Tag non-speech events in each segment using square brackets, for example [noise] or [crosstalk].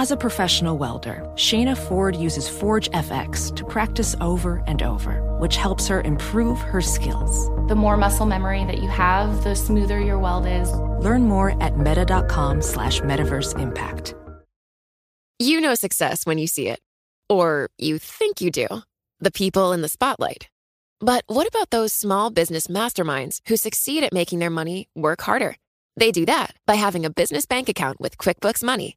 As a professional welder, Shayna Ford uses Forge FX to practice over and over, which helps her improve her skills. The more muscle memory that you have, the smoother your weld is. Learn more at meta.com slash metaverse impact. You know success when you see it. Or you think you do. The people in the spotlight. But what about those small business masterminds who succeed at making their money work harder? They do that by having a business bank account with QuickBooks Money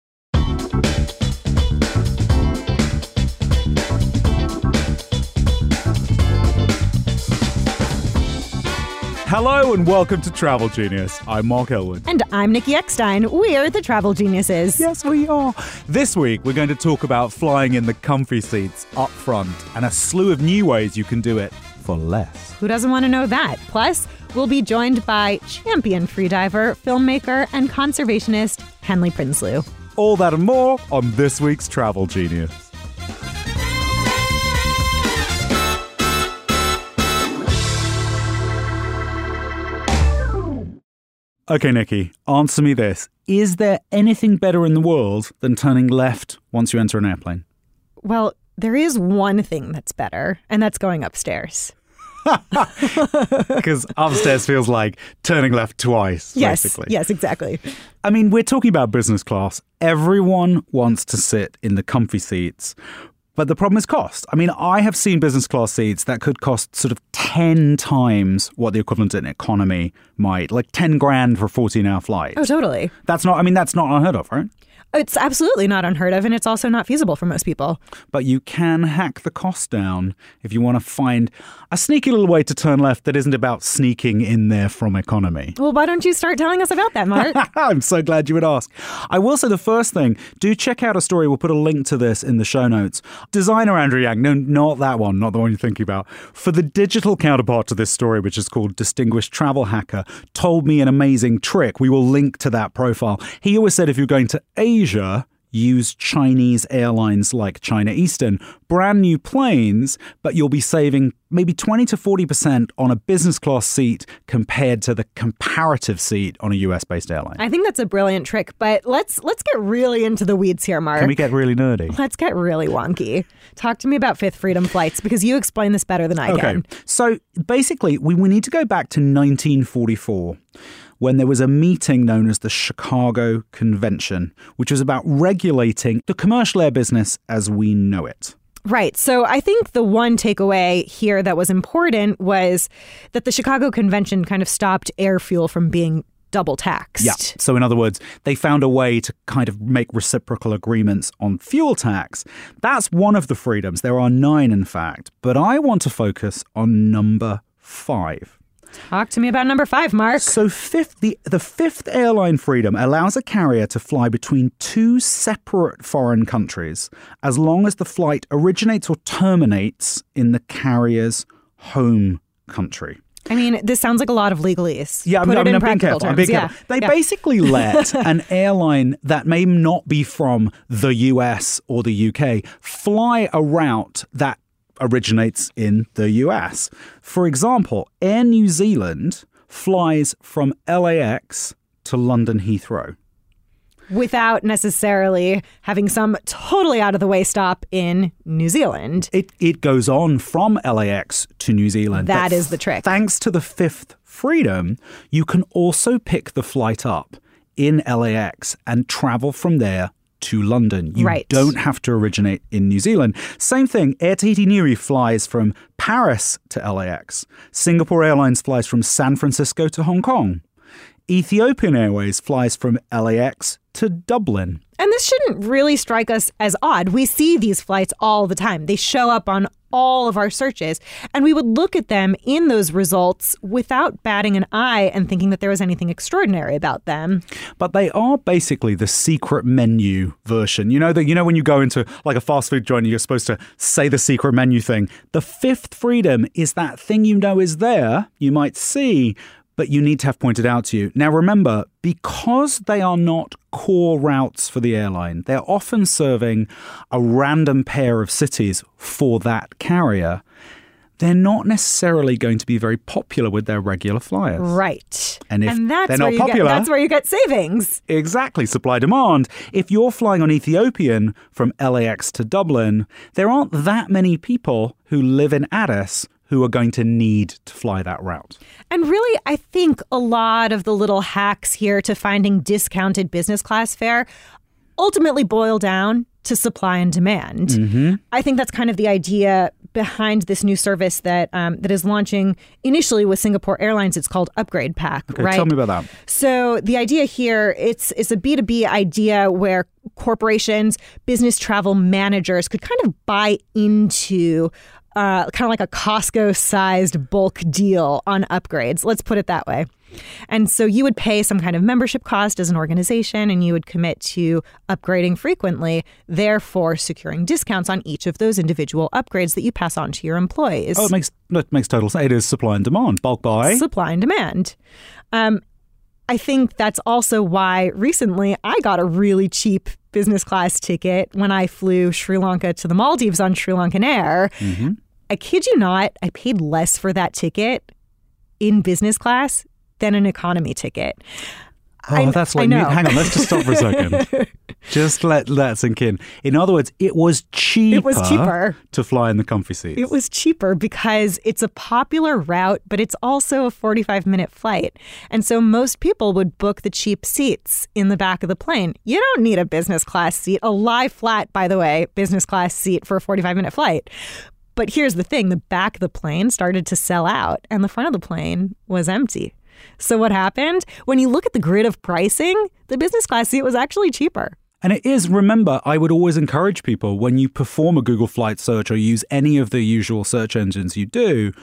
Hello and welcome to Travel Genius. I'm Mark Ellwood. And I'm Nikki Ekstein. We're the Travel Geniuses. Yes, we are. This week, we're going to talk about flying in the comfy seats up front and a slew of new ways you can do it for less. Who doesn't want to know that? Plus, we'll be joined by champion freediver, filmmaker, and conservationist Hanli Prinsloo. All that and more on this week's Travel Genius. Okay, Nikki, answer me this. Is there anything better in the world than turning left once you enter an airplane? Well, there is one thing that's better, and that's going upstairs. [laughs] Because upstairs feels like turning left twice, yes, basically. Yes, exactly. I mean, we're talking about business class. Everyone wants to sit in the comfy seats, but the problem is cost. I mean, I have seen business class seats that could cost sort of 10 times what the equivalent in economy might, like 10 grand for a 14 hour flight. Oh, totally. That's not, I mean, that's not unheard of, right? It's absolutely not unheard of, and it's also not feasible for most people. But you can hack the cost down if you want to find a sneaky little way to turn left that isn't about sneaking in there from economy. Well, why don't you start telling us about that, Mark? [laughs] I'm so glad you would ask. I will say the first thing do check out a story. We'll put a link to this in the show notes. Designer Andrew Yang, no, not that one, not the one you're thinking about. For the digital counterpart to this story, which is called Distinguished Travel Hacker, told me an amazing trick. We will link to that profile. He always said if you're going to Asia, Asia use Chinese airlines like China Eastern, brand new planes, but you'll be saving maybe 20 to 40% on a business class seat compared to the comparative seat on a US based airline. I think that's a brilliant trick, but let's let's get really into the weeds here, Mark. Can we get really nerdy? Let's get really wonky. Talk to me about Fifth Freedom flights because you explain this better than I okay. can. So basically, we, we need to go back to 1944 when there was a meeting known as the Chicago Convention, which was about regulating the commercial air business as we know it. Right. So I think the one takeaway here that was important was that the Chicago Convention kind of stopped air fuel from being double taxed. Yeah. So, in other words, they found a way to kind of make reciprocal agreements on fuel tax. That's one of the freedoms. There are nine, in fact. But I want to focus on number five. Talk to me about number five, Mark. So, fifth, the, the fifth airline freedom allows a carrier to fly between two separate foreign countries as long as the flight originates or terminates in the carrier's home country. I mean, this sounds like a lot of legalese. Yeah, Put I mean, it in I'm careful. I'm being yeah. careful. They yeah. basically [laughs] let an airline that may not be from the US or the UK fly a route that originates in the US. For example, Air New Zealand flies from LAX to London Heathrow. without necessarily having some totally out of the way stop in New Zealand. It it goes on from LAX to New Zealand. That is the trick. Thanks to the fifth freedom, you can also pick the flight up in LAX and travel from there to London. You Right. don't have to originate in New Zealand. Same thing, Air Tahiti Nui flies from Paris to LAX. Singapore Airlines flies from San Francisco to Hong Kong. Ethiopian Airways flies from LAX to Dublin. And this shouldn't really strike us as odd. We see these flights all the time. They show up on all of our searches, and we would look at them in those results without batting an eye and thinking that there was anything extraordinary about them. but they are basically the secret menu version. You know that you know when you go into like a fast food joint, you're supposed to say the secret menu thing. The fifth freedom is that thing you know is there, you might see, but you need to have pointed out to you. Now, remember, because they are not core routes for the airline, they're often serving a random pair of cities for that carrier. They're not necessarily going to be very popular with their regular flyers. Right. And if that's they're where not you popular- get, that's where you get savings. Exactly, supply demand. If you're flying on Ethiopian from LAX to Dublin, there aren't that many people who live in Addis who are going to need to fly that route. And really, I think a lot of the little hacks here to finding discounted business class fare ultimately boil down to supply and demand. Mm-hmm. I think that's kind of the idea behind this new service that um, that is launching initially with Singapore Airlines. It's called Upgrade Pack. Okay, right? tell me about that. So the idea here, it's it's a B2B idea where corporations, business travel managers could kind of buy into uh, kind of like a Costco sized bulk deal on upgrades. Let's put it that way. And so you would pay some kind of membership cost as an organization and you would commit to upgrading frequently, therefore securing discounts on each of those individual upgrades that you pass on to your employees. Oh, it makes that makes total sense. It is supply and demand, bulk buy. Supply and demand. Um, I think that's also why recently I got a really cheap business class ticket when I flew Sri Lanka to the Maldives on Sri Lankan Air. Mm-hmm. I kid you not, I paid less for that ticket in business class than an economy ticket. Oh, I- that's I like hang on. Let's just stop for a second. [laughs] just let that sink in. In other words, it was cheaper. was cheaper. to fly in the comfy seats. It was cheaper because it's a popular route, but it's also a 45 minute flight. And so most people would book the cheap seats in the back of the plane. You don't need a business class seat, a lie flat, by the way, business class seat for a 45 minute flight. But here's the thing the back of the plane started to sell out, and the front of the plane was empty. So, what happened? When you look at the grid of pricing, the business class seat was actually cheaper. And it is, remember, I would always encourage people when you perform a Google Flight search or use any of the usual search engines you do,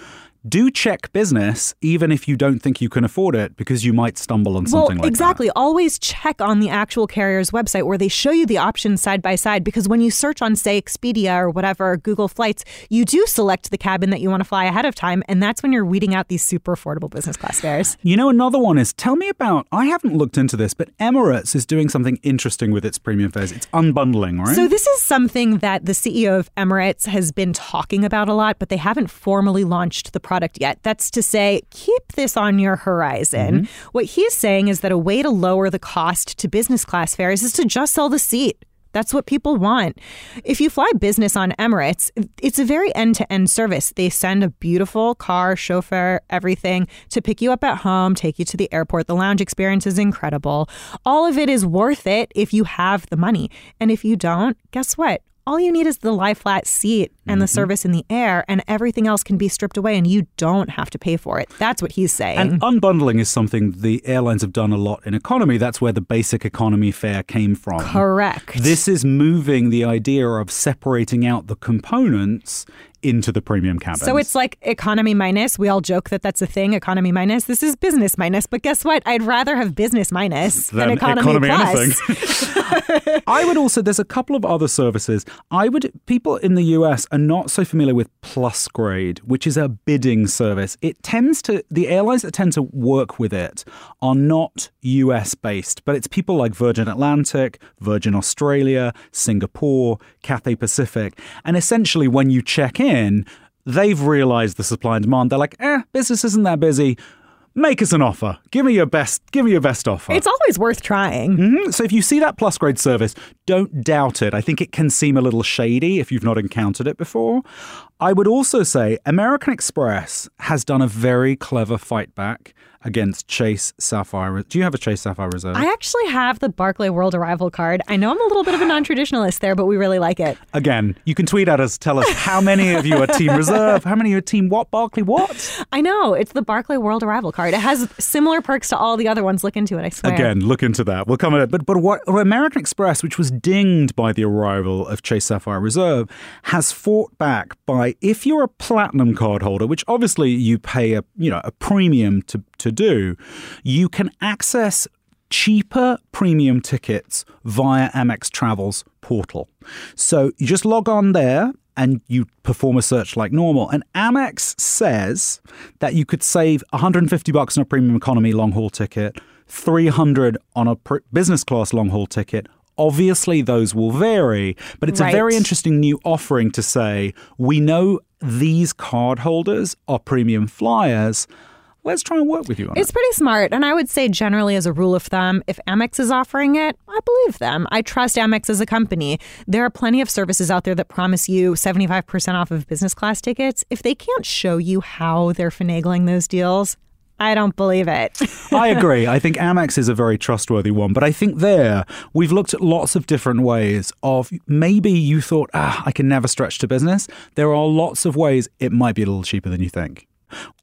do check business, even if you don't think you can afford it, because you might stumble on something well, like exactly. Always check on the actual carrier's website where they show you the options side by side. Because when you search on, say, Expedia or whatever, Google Flights, you do select the cabin that you want to fly ahead of time. And that's when you're weeding out these super affordable business class fares. You know, another one is tell me about, I haven't looked into this, but Emirates is doing something interesting with its premium fares. It's unbundling, right? So, this is something that the CEO of Emirates has been talking about a lot, but they haven't formally launched the product yet. That's to say, keep this on your horizon. Mm-hmm. What he's saying is that a way to lower the cost to business class fares is to just sell the seat. That's what people want. If you fly business on Emirates, it's a very end to end service. They send a beautiful car, chauffeur, everything to pick you up at home, take you to the airport. The lounge experience is incredible. All of it is worth it if you have the money. And if you don't, guess what? All you need is the lie flat seat and the mm-hmm. service in the air, and everything else can be stripped away, and you don't have to pay for it. That's what he's saying. And unbundling is something the airlines have done a lot in economy. That's where the basic economy fare came from. Correct. This is moving the idea of separating out the components into the premium cabins. So it's like economy minus. We all joke that that's a thing, economy minus. This is business minus. But guess what? I'd rather have business minus than, Than economy, plus. anything. [laughs] [laughs] I would also, there's a couple of other services. I would, people in the US are not so familiar with Plusgrade, which is a bidding service. It tends to, the airlines that tend to work with it are not US based, but it's people like Virgin Atlantic, Virgin Australia, Singapore, Cathay Pacific. And essentially, when you check in, they've realized the supply and demand. They're like, eh, business isn't that busy. Make us an offer. Give me your best. Give me your best offer. It's always worth trying. Mhm. So if you see that Plusgrade service, don't doubt it. I think it can seem a little shady if you've not encountered it before. I would also say American Express has done a very clever fight back against Chase Sapphire. Do you have a Chase Sapphire Reserve? I actually have the Barclay World Arrival card. I know I'm a little bit of a non traditionalist there, but we really like it. Again, you can tweet at us, tell us how many of you are Team Reserve, how many are Team what, Barclay what? I know. It's the Barclay World Arrival card. It has similar perks to all the other ones. Look into it, I swear. Again, look into that. We'll come at it. But but what American Express, which was dinged by the arrival of Chase Sapphire Reserve, has fought back by if you're a platinum card holder, which obviously you pay a you know a premium to to do, you can access cheaper premium tickets via Amex Travel's portal. So you just log on there and you perform a search like normal. And Amex says that you could save 150 bucks on a premium economy long haul ticket, 300 on a business class long haul ticket. Obviously, those will vary, but it's Right. a very interesting new offering to say we know these card holders are premium flyers. Let's try and work with you on It's it. It's pretty smart. And I would say, generally, as a rule of thumb, if Amex is offering it, I believe them. I trust Amex as a company. There are plenty of services out there that promise you 75% off of business class tickets. If they can't show you how they're finagling those deals, I don't believe it. I [laughs] agree. I think Amex is a very trustworthy one, but I think there we've looked at lots of different ways of maybe you thought, ah, I can never stretch to business. There are lots of ways it might be a little cheaper than you think.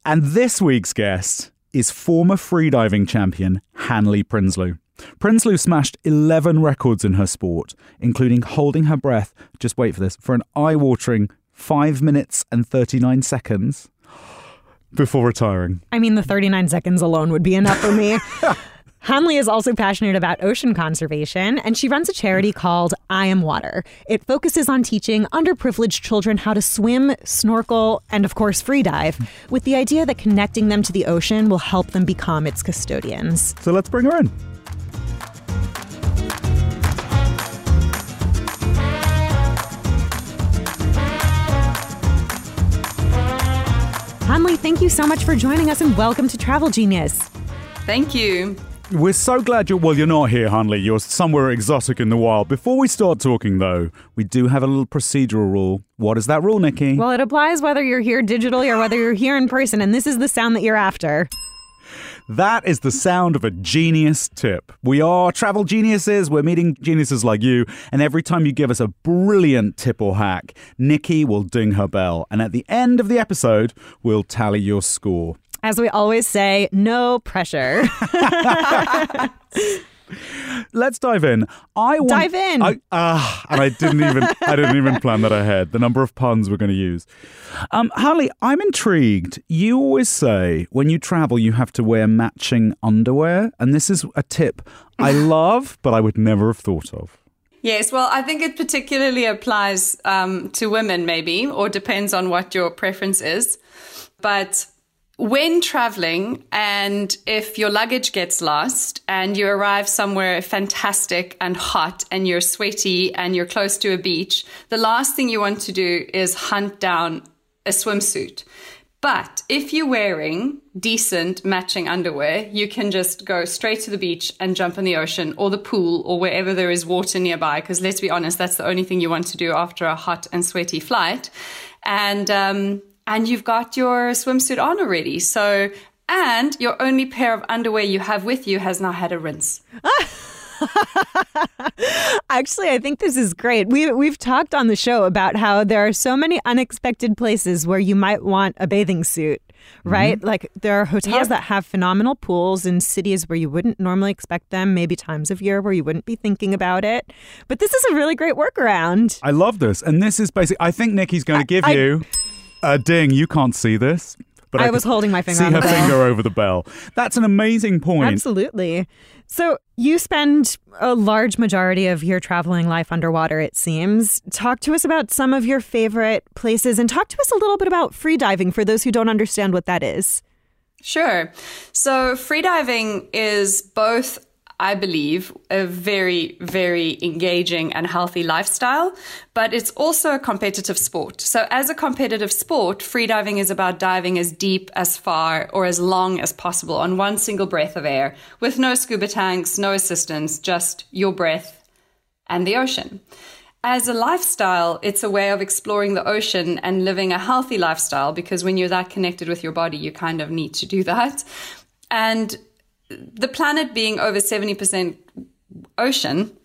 And this week's guest is former freediving champion Hanli Prinsloo. Prinsloo smashed 11 records in her sport, including holding her breath, just wait for this, for an eye watering 5 minutes and 39 seconds before retiring. I mean, the 39 seconds alone would be enough for me. [laughs] Hanli is also passionate about ocean conservation, and she runs a charity called I Am Water. It focuses on teaching underprivileged children how to swim, snorkel, and of course, free dive, with the idea that connecting them to the ocean will help them become its custodians. So let's bring her in. Hanli, thank you so much for joining us, and welcome to Travel Genius. Thank you. We're so glad you're. Well, you're not here, Hanli. You're somewhere exotic in the wild. Before we start talking, though, we do have a little procedural rule. What is that rule, Nikki? Well, it applies whether you're here digitally or whether you're here in person, and this is the sound that you're after. that is the sound of a genius tip. We are travel geniuses. We're meeting geniuses like you. And every time you give us a brilliant tip or hack, Nikki will ding her bell. And at the end of the episode, we'll tally your score. As we always say, no pressure. [laughs] Let's dive in. I want, Dive in. I, ah, and I didn't even I didn't even plan that ahead. The number of puns we're going to use. Um, Hanli, I'm intrigued. You always say when you travel you have to wear matching underwear, and this is a tip I [laughs] love, but I would never have thought of. Yes, well, I think it particularly applies um, to women, maybe, or depends on what your preference is. But when traveling, and if your luggage gets lost and you arrive somewhere fantastic and hot and you're sweaty and you're close to a beach, the last thing you want to do is hunt down a swimsuit. But if you're wearing decent matching underwear, you can just go straight to the beach and jump in the ocean or the pool or wherever there is water nearby. Because let's be honest, that's the only thing you want to do after a hot and sweaty flight. And, um, and you've got your swimsuit on already. So, and your only pair of underwear you have with you has now had a rinse. [laughs] Actually, I think this is great. We we've talked on the show about how there are so many unexpected places where you might want a bathing suit, mm-hmm. right? Like there are hotels Yep. that have phenomenal pools in cities where you wouldn't normally expect them, maybe times of year where you wouldn't be thinking about it. But this is a really great workaround. I love this, and this is basically. I think Nikki's going to give I- you a ding. You can't see this, but I I, was holding my finger See on her the bell. finger over the bell. That's an amazing point. Absolutely. So you spend a large majority of your traveling life underwater, it seems. Talk to us about some of your favorite places and talk to us a little bit about free diving for those who don't understand what that is. Sure. So freediving is both, I believe, a very, very engaging and healthy lifestyle, but it's also a competitive sport. So as a competitive sport, freediving is about diving as deep, as far, or as long as possible on one single breath of air with no scuba tanks, no assistance, just your breath and the ocean. As a lifestyle, it's a way of exploring the ocean and living a healthy lifestyle because when you're that connected with your body, you kind of need to do that. And the planet being over 70% ocean,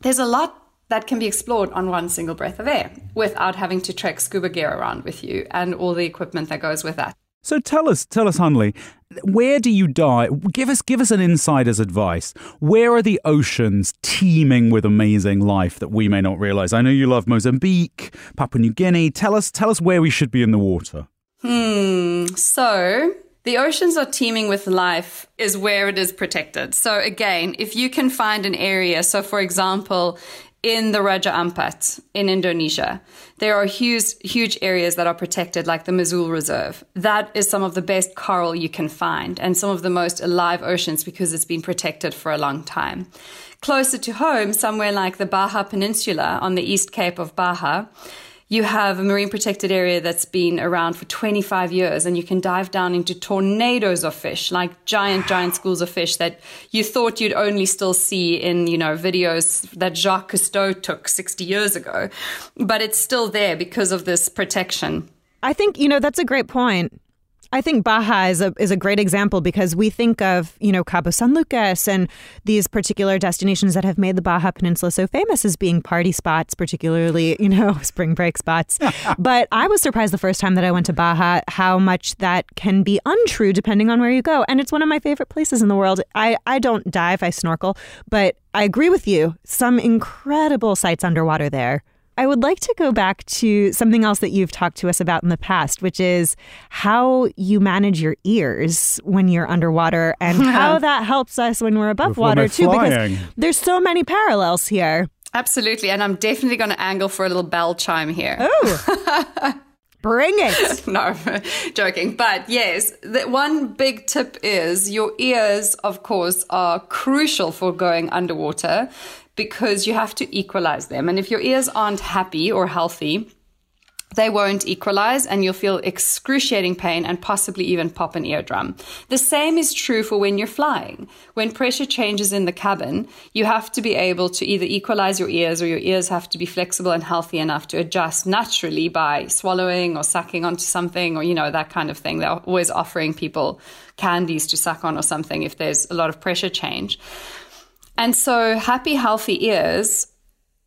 there's a lot that can be explored on one single breath of air without having to trek scuba gear around with you and all the equipment that goes with that. So tell us, tell us, Hanli, where do you dive? Give us, give us an insider's advice. Where are the oceans teeming with amazing life that we may not realize? I know you love Mozambique, Papua New Guinea. Tell us, tell us where we should be in the water. Hmm. So the oceans are teeming with life is where it is protected. So again, if you can find an area, so for example, in the Raja Ampat in Indonesia. There are huge, huge areas that are protected, like the Misool Reserve. That is some of the best coral you can find and some of the most alive oceans because it's been protected for a long time. Closer to home, somewhere like the Baja Peninsula on the East Cape of Baja, you have a marine protected area that's been around for 25 years and you can dive down into tornadoes of fish like giant giant schools of fish that you thought you'd only still see in you know videos that Jacques Cousteau took 60 years ago but it's still there because of this protection. I think you know that's a great point I think Baja is a is a great example because we think of you know Cabo San Lucas and these particular destinations that have made the Baja Peninsula so famous as being party spots, particularly you know [laughs] spring break spots. [laughs] but I was surprised the first time that I went to Baja how much that can be untrue depending on where you go, and it's one of my favorite places in the world. I I don't dive, I snorkel, but I agree with you. Some incredible sights underwater there. I would like to go back to something else that you've talked to us about in the past, which is how you manage your ears when you're underwater and [laughs] how that helps us when we're above When water too, flying. because there's so many parallels here. absolutely and i'm definitely going to angle for a little bell chime here Oh, [laughs] bring it. [laughs] no, joking. But yes, the one big tip is your ears, of course, are crucial for going underwater because you have to equalize them. And if your ears aren't happy or healthy, they won't equalize and you'll feel excruciating pain and possibly even pop an eardrum. The same is true for when you're flying. When pressure changes in the cabin, you have to be able to either equalize your ears or your ears have to be flexible and healthy enough to adjust naturally by swallowing or sucking onto something or, you know, that kind of thing. They're always offering people candies to suck on or something if there's a lot of pressure change. And so, happy, healthy ears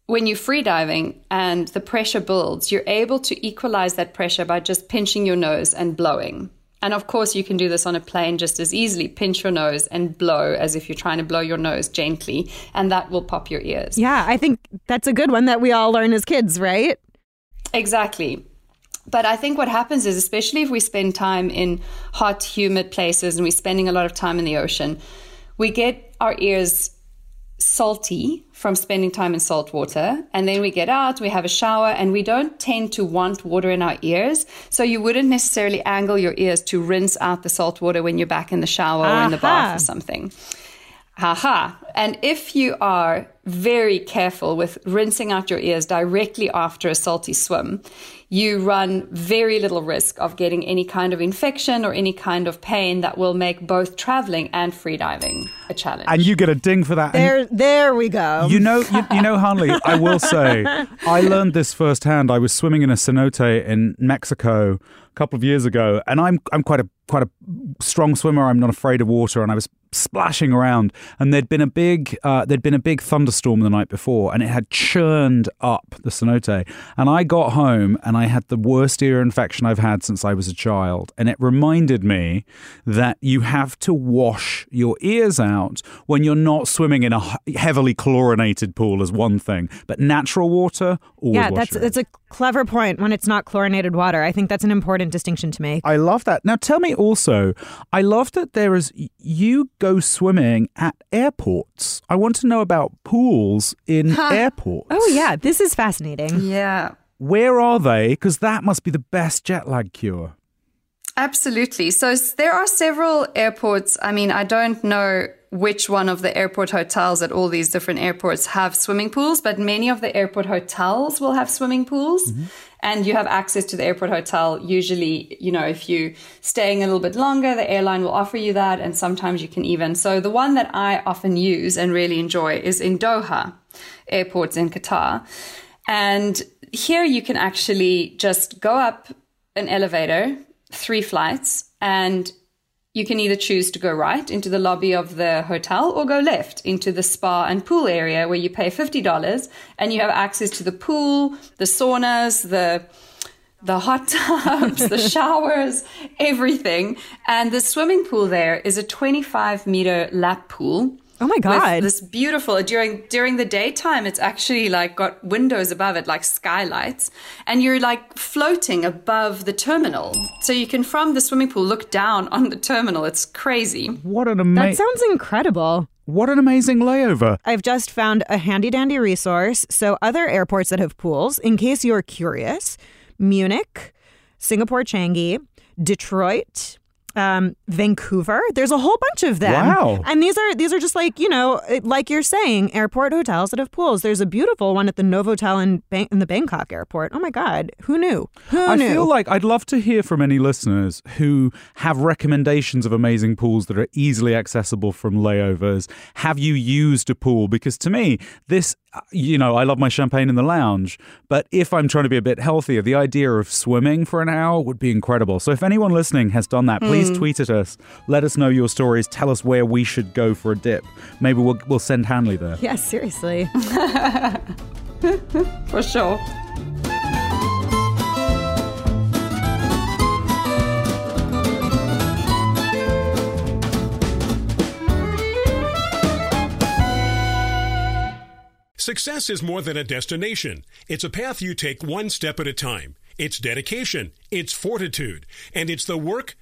when you're freediving and the pressure builds, you're able to equalize that pressure by just pinching your nose and blowing. And of course, you can do this on a plane just as easily. Pinch your nose and blow as if you're trying to blow your nose gently, and that will pop your ears. Yeah, I think that's a good one that we all learn as kids, right? Exactly. But I think what happens is, especially if we spend time in hot, humid places and we're spending a lot of time in the ocean, we get our ears salty from spending time in salt water. And then we get out, we have a shower, and we don't tend to want water in our ears. So you wouldn't necessarily angle your ears to rinse out the salt water when you're back in the shower or in the bath or something. Haha. And if you are very careful with rinsing out your ears directly after a salty swim, you run very little risk of getting any kind of infection or any kind of pain that will make both traveling and freediving a challenge. And you get a ding for that. And There, there we go. You know, you, you know, Hanli. I will say, I learned this firsthand. I was swimming in a cenote in Mexico a couple of years ago, and I'm I'm quite a quite a strong swimmer. I'm not afraid of water, and I was splashing around. And there'd been a big uh, there'd been a big thunderstorm the night before, and it had churned up the cenote. And I got home, and I had the worst ear infection I've had since I was a child. And it reminded me that you have to wash your ears out when you're not swimming in a heavily chlorinated pool, is one thing, but natural water always. yeah, that's that's a clever point when it's not chlorinated water. I think that's an important distinction to make. I love that. Now, tell me also, I love that there is, you go swimming at airports. I want to know about pools in airports. Oh yeah, this is fascinating. yeah. Where are they? Because that must be the best jet lag cure. Absolutely. So there are several airports. I mean, I don't know which one of the airport hotels at all these different airports have swimming pools, but many of the airport hotels will have swimming pools. Mm-hmm. And you have access to the airport hotel. Usually, you know, if you're staying a little bit longer, the airline will offer you that. And sometimes you can even. So the one that I often use and really enjoy is in Doha airports in Qatar. And here you can actually just go up an elevator, three flights, and you can either choose to go right into the lobby of the hotel or go left into the spa and pool area where you pay $50 and you have access to the pool, the saunas, the the hot [laughs] tubs, the [laughs] showers, everything. And the swimming pool there is a 25 meter lap pool. Oh my with God. this beautiful during during the daytime it's actually like got windows above it like skylights and you're like floating above the terminal so you can from the swimming pool look down on the terminal it's crazy What an amazing! That sounds incredible. What an amazing layover. I've just found a handy dandy resource. So, other airports that have pools, in case you're curious Munich, Singapore Changi, Detroit, um, Vancouver. There's a whole bunch of them. Wow. And these are these are just like you know, like you're saying, airport hotels that have pools. There's a beautiful one at the Novotel in, Bang- in the Bangkok airport. Oh my God, who knew? Who I knew? feel like I'd love to hear from any listeners who have recommendations of amazing pools that are easily accessible from layovers. Have you used a pool? Because to me, this, uh, you know, I love my champagne in the lounge, but if I'm trying to be a bit healthier, the idea of swimming for an hour would be incredible. So if anyone listening has done that, please Mm. tweet at us. Let us know your stories. Tell us where we should go for a dip. Maybe we'll, we'll send Hanli there. yeah, seriously. [laughs] For sure. Success is more than a destination. It's a path you take one step at a time. It's dedication, it's fortitude, and it's the work,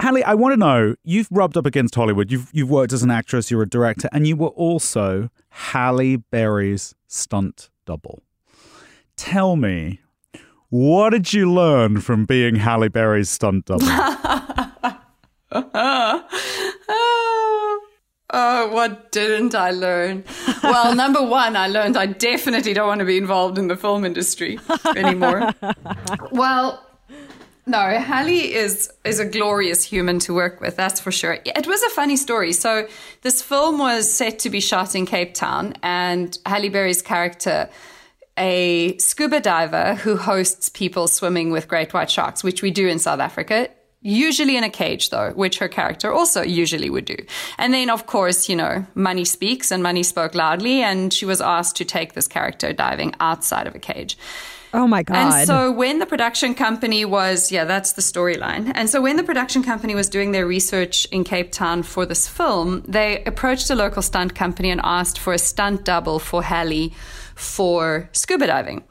Hanli, I want to know you've rubbed up against Hollywood. You've you've worked as an actress, you're a director, and you were also Halle Berry's stunt double. Tell me, what did you learn from being Halle Berry's stunt double? Oh, [laughs] oh, what didn't I learn? Well, [laughs] number one, I learned I definitely don't want to be involved in the film industry anymore. [laughs] well, no, Halle is is a glorious human to work with, that's for sure. It was a funny story. So this film was set to be shot in Cape Town, and Halle Berry's character, a scuba diver who hosts people swimming with great white sharks, which we do in South Africa. Usually in a cage, though, which her character also usually would do. And then, of course, you know, money speaks, and money spoke loudly, and she was asked to take this character diving outside of a cage. Oh my God. And so when the production company was, yeah, that's the storyline. And so when the production company was doing their research in Cape Town for this film, they approached a local stunt company and asked for a stunt double for Halle for scuba diving.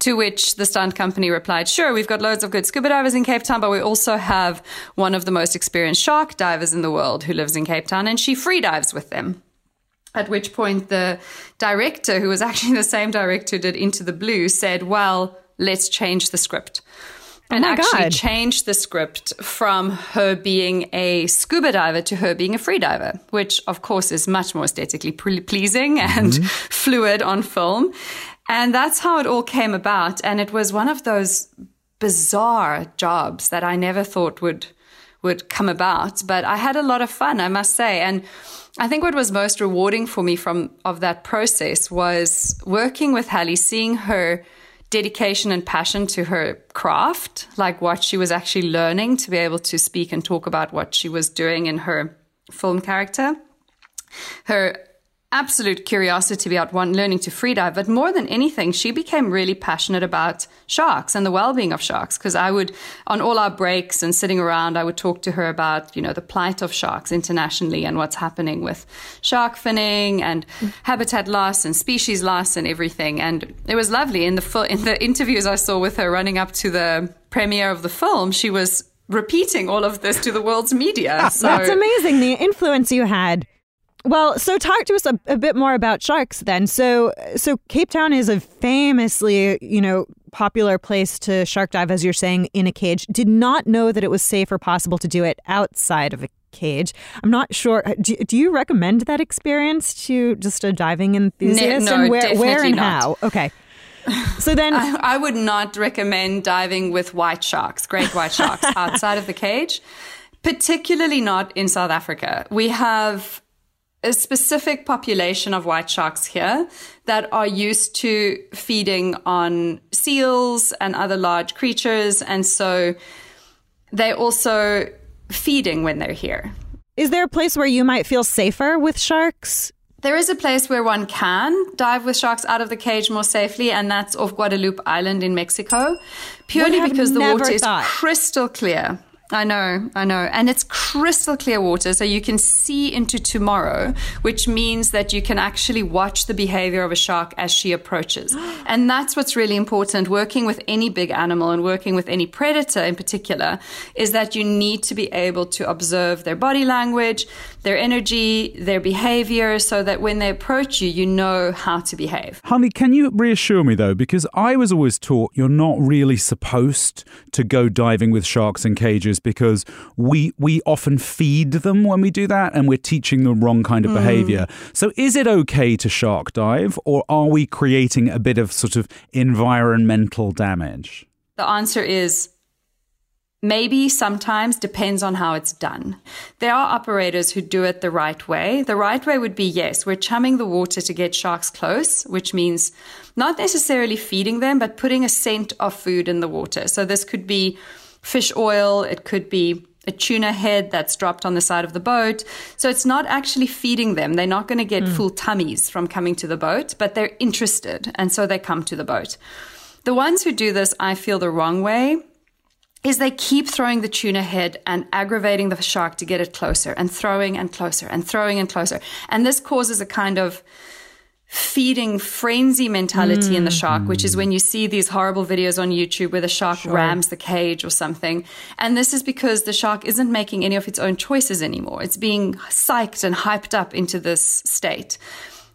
To which the stunt company replied, Sure, we've got loads of good scuba divers in Cape Town, but we also have one of the most experienced shark divers in the world who lives in Cape Town, and she free dives with them. At which point, the director, who was [laughs] actually the same director who did Into the Blue, said, Well, let's change the script. Oh and my actually God. changed the script from her being a scuba diver to her being a free diver, which of course is much more aesthetically pleasing [laughs] and mm-hmm. fluid on film. And that's how it all came about. And it was one of those bizarre jobs that I never thought would would come about. But I had a lot of fun, I must say. And I think what was most rewarding for me from of that process was working with Halle, seeing her dedication and passion to her craft, like what she was actually learning to be able to speak and talk about what she was doing in her film character. Her absolute curiosity about one learning to freedive, but more than anything, she became really passionate about sharks and the well-being of sharks. Because I would, on all our breaks and sitting around, I would talk to her about, you know, the plight of sharks internationally and what's happening with shark finning and habitat loss and species loss and everything. And it was lovely in the fil- in the interviews I saw with her running up to the premiere of the film. She was repeating all of this to the world's media. [laughs] So That's amazing, the influence you had. Well, so talk to us a, a bit more about sharks then. So, so Cape Town is a famously, you know, popular place to shark dive, as you're saying, in a cage. Did not know that it was safe or possible to do it outside of a cage. I'm not sure. Uh, do, do you recommend that experience to just a diving enthusiast? no, and where, where and not. how? Okay. So then, [laughs] I, I would not recommend diving with white sharks, great white sharks, [laughs] outside of the cage, particularly not in South Africa. We have a specific population of white sharks here that are used to feeding on seals and other large creatures. And so they're also feeding when they're here. is there a place where you might feel safer with sharks? There is a place where one can dive with sharks out of the cage more safely, and that's off Guadalupe Island in Mexico, purely because the water is crystal clear. I know, I know. And it's crystal clear water, so you can see into tomorrow, which means that you can actually watch the behavior of a shark as she approaches. [gasps] And that's what's really important working with any big animal and working with any predator in particular, is that you need to be able to observe their body language, their energy, their behavior, so that when they approach you, you know how to behave. Honey, can you reassure me though? Because I was always taught you're not really supposed to go diving with sharks in cages because we we often feed them when we do that and we're teaching the wrong kind of mm. behavior. So is it okay to shark dive or are we creating a bit of sort of environmental damage? The answer is maybe sometimes depends on how it's done. There are operators who do it the right way. The right way would be yes, we're chumming the water to get sharks close, which means not necessarily feeding them, but putting a scent of food in the water. So this could be fish oil, it could be a tuna head that's dropped on the side of the boat. So it's not actually feeding them. They're not going to get hmm. full tummies from coming to the boat, but they're interested. And so they come to the boat. The ones who do this, I feel the wrong way is they keep throwing the tuna head and aggravating the shark to get it closer and throwing and closer and throwing and closer. And this causes a kind of feeding frenzy mentality in the mm. shark, which is when you see these horrible videos on YouTube where the shark rams the cage or something. And this is because the shark isn't making any of its own choices anymore. It's being psyched and hyped up into this state.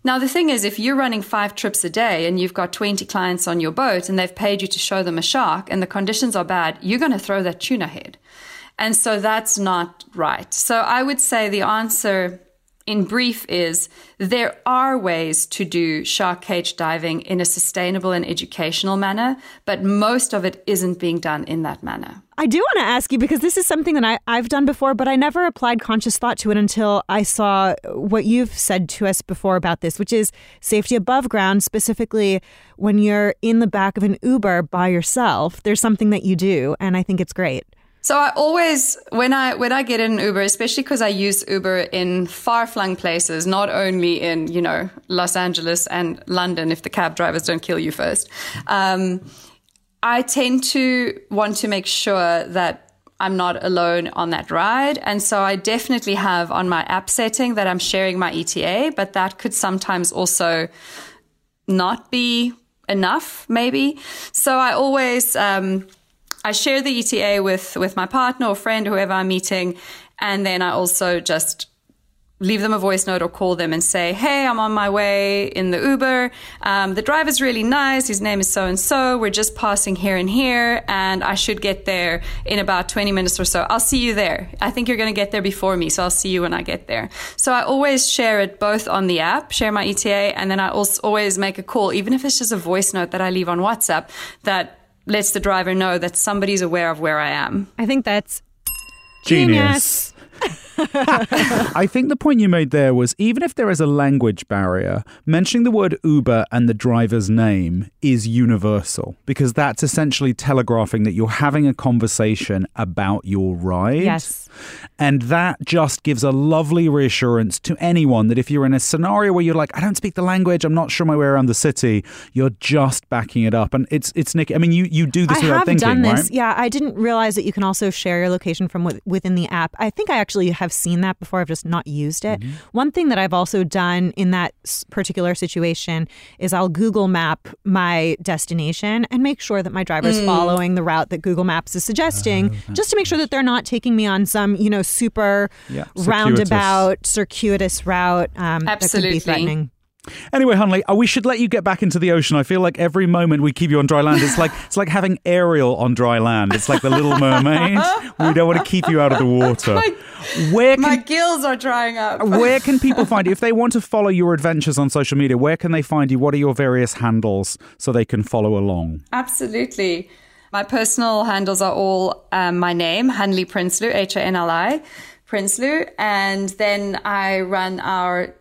Now, the thing is, if you're running five trips a day and you've got 20 clients on your boat and they've paid you to show them a shark and the conditions are bad, you're going to throw that tuna head. And so that's not right. So I would say the answer in brief is there are ways to do shark cage diving in a sustainable and educational manner, but most of it isn't being done in that manner. I do want to ask you because this is something that I, I've done before, but I never applied conscious thought to it until I saw what you've said to us before about this, which is safety above ground, specifically when you're in the back of an Uber by yourself. There's something that you do, and I think it's great. So I always, when I when I get in Uber, especially because I use Uber in far flung places, not only in you know Los Angeles and London, if the cab drivers don't kill you first, um, I tend to want to make sure that I'm not alone on that ride, and so I definitely have on my app setting that I'm sharing my ETA, but that could sometimes also not be enough, maybe. So I always. Um, I share the ETA with with my partner or friend, whoever I'm meeting, and then I also just leave them a voice note or call them and say, "Hey, I'm on my way in the Uber. Um, the driver's really nice. His name is so and so. We're just passing here and here, and I should get there in about 20 minutes or so. I'll see you there. I think you're going to get there before me, so I'll see you when I get there." So I always share it both on the app, share my ETA, and then I also always make a call, even if it's just a voice note that I leave on WhatsApp that lets the driver know that somebody's aware of where I am. I think that's Genius. [laughs] I think the point you made there was even if there is a language barrier, mentioning the word Uber and the driver's name is universal because that's essentially telegraphing that you're having a conversation about your ride. Yes. And that just gives a lovely reassurance to anyone that if you're in a scenario where you're like, I don't speak the language, I'm not sure my way around the city, you're just backing it up. And it's it's Nick. I mean, you you do this I without have thinking, done this. right? Yeah, I didn't realize that you can also share your location from wi- within the app. I think I actually have seen that before. I've just not used it. Mm-hmm. One thing that I've also done in that particular situation is I'll Google Map my destination and make sure that my driver's Mm. following the route that Google Maps is suggesting, Oh, just to make sure that they're not taking me on some you know super Yeah, roundabout, circuitous route um, that could be threatening. Anyway, Hanli, uh, we should let you get back into the ocean. I feel like every moment we keep you on dry land, it's like it's like having Ariel on dry land. It's like the Little [laughs] Mermaid. we don't want to keep you out of the water. My, where can, my gills are drying up. where can people find you if they want to follow your adventures on social media? Where can they find you? What are your various handles so they can follow along? Absolutely. My personal handles are all um, my name, Hanli Prinsloo, H A N L I, Prinsloo, and then I run our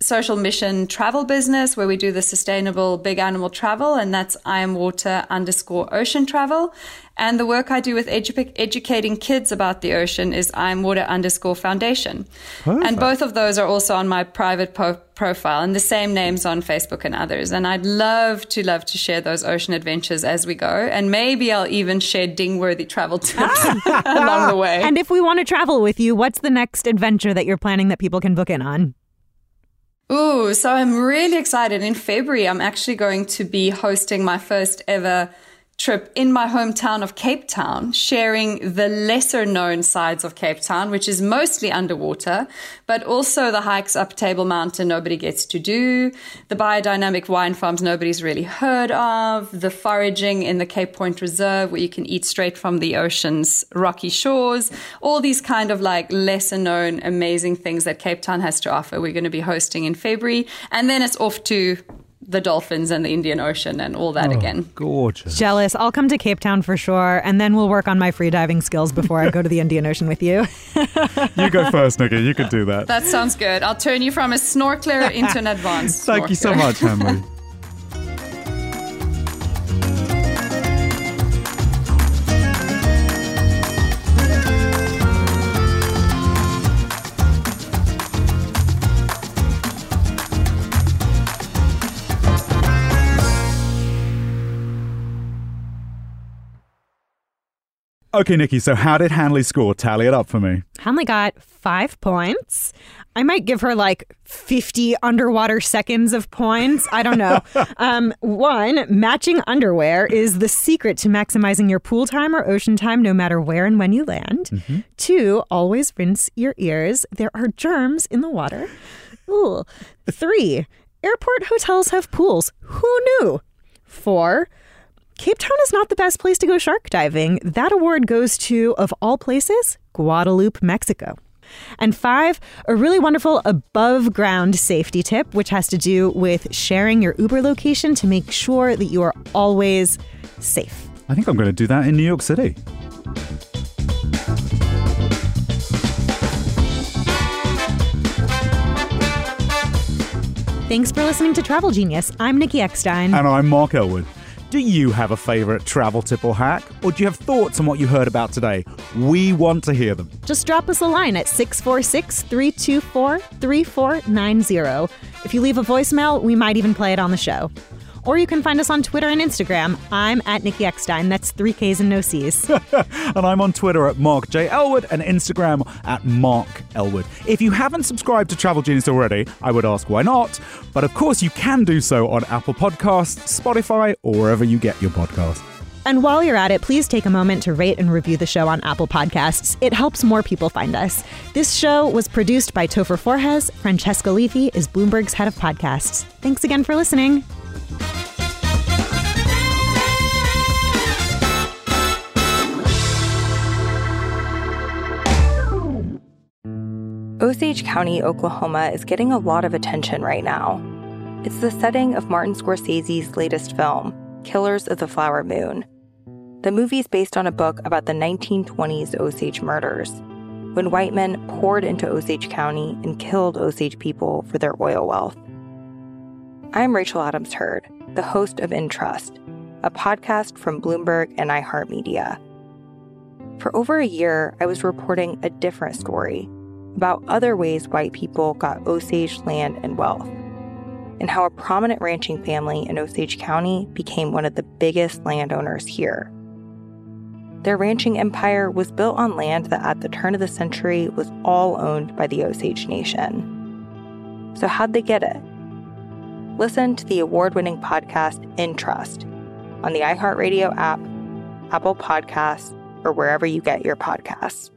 social mission travel business where we do the sustainable big animal travel, and that's I am water underscore ocean travel. And the work I do with edu- educating kids about the ocean is I'm water underscore foundation. Perfect. And both of those are also on my private po- profile and the same names on Facebook and others. And I'd love to love to share those ocean adventures as we go. And maybe I'll even share dingworthy travel tips ah. [laughs] along the way. And if we want to travel with you, what's the next adventure that you're planning that people can book in on? Ooh, so I'm really excited. In February, I'm actually going to be hosting my first ever trip in my hometown of Cape Town, sharing the lesser known sides of Cape Town, which is mostly underwater, but also the hikes up Table Mountain nobody gets to do, the biodynamic wine farms nobody's really heard of, the foraging in the Cape Point Reserve where you can eat straight from the ocean's rocky shores, all these kind of like lesser known amazing things that Cape Town has to offer. We're going to be hosting in February, and then it's off to the dolphins and the Indian Ocean and all that oh, again. Gorgeous. Jealous. I'll come to Cape Town for sure, and then we'll work on my freediving skills before I go to the Indian Ocean with you. [laughs] You go first, Nikki. You could do that. That sounds good. I'll turn you from a snorkeler into an [laughs] advanced. Thank you so much, Hanli. [laughs] Okay, Nikki, so how did Hanli score? Tally it up for me. Hanli got five points. I might give her like 50 underwater seconds of points. I don't know. [laughs] um, one, matching underwear is the secret to maximizing your pool time or ocean time no matter where and when you land. Two, always rinse your ears. There are germs in the water. Ooh. Three, airport hotels have pools. Who knew? Four, Cape Town is not the best place to go shark diving. That award goes to, of all places, Guadalupe, Mexico. And five, a really wonderful above ground safety tip, which has to do with sharing your Uber location to make sure that you are always safe. I think I'm going to do that in New York City. Thanks for listening to Travel Genius. I'm Nikki Ekstein. And I'm Mark Ellwood. Do you have a favorite travel tip or hack? Or do you have thoughts on what you heard about today? We want to hear them. Just drop us a line at 646 324 3490. If you leave a voicemail, we might even play it on the show. Or you can find us on Twitter and Instagram. I'm at Nikki Ekstein. That's three Ks and no Cs. [laughs] And I'm on Twitter at Mark J. Ellwood and Instagram at Mark Ellwood. If you haven't subscribed to Travel Genius already, I would ask why not. But of course, you can do so on Apple Podcasts, Spotify, or wherever you get your podcasts. And while you're at it, please take a moment to rate and review the show on Apple Podcasts. It helps more people find us. This show was produced by Topher Forges. Francesca Levy is Bloomberg's head of podcasts. Thanks again for listening. Osage County, Oklahoma is getting a lot of attention right now. It's the setting of Martin Scorsese's latest film, Killers of the Flower Moon. The movie is based on a book about the 1920s Osage murders, when white men poured into Osage County and killed Osage people for their oil wealth. I'm Rachel Adams Heard, the host of In Trust, a podcast from Bloomberg and iHeartMedia. For over a year, I was reporting a different story about other ways white people got Osage land and wealth, and how a prominent ranching family in Osage County became one of the biggest landowners here. Their ranching empire was built on land that at the turn of the century was all owned by the Osage Nation. So, how'd they get it? Listen to the award winning podcast In Trust on the iHeartRadio app, Apple Podcasts, or wherever you get your podcasts.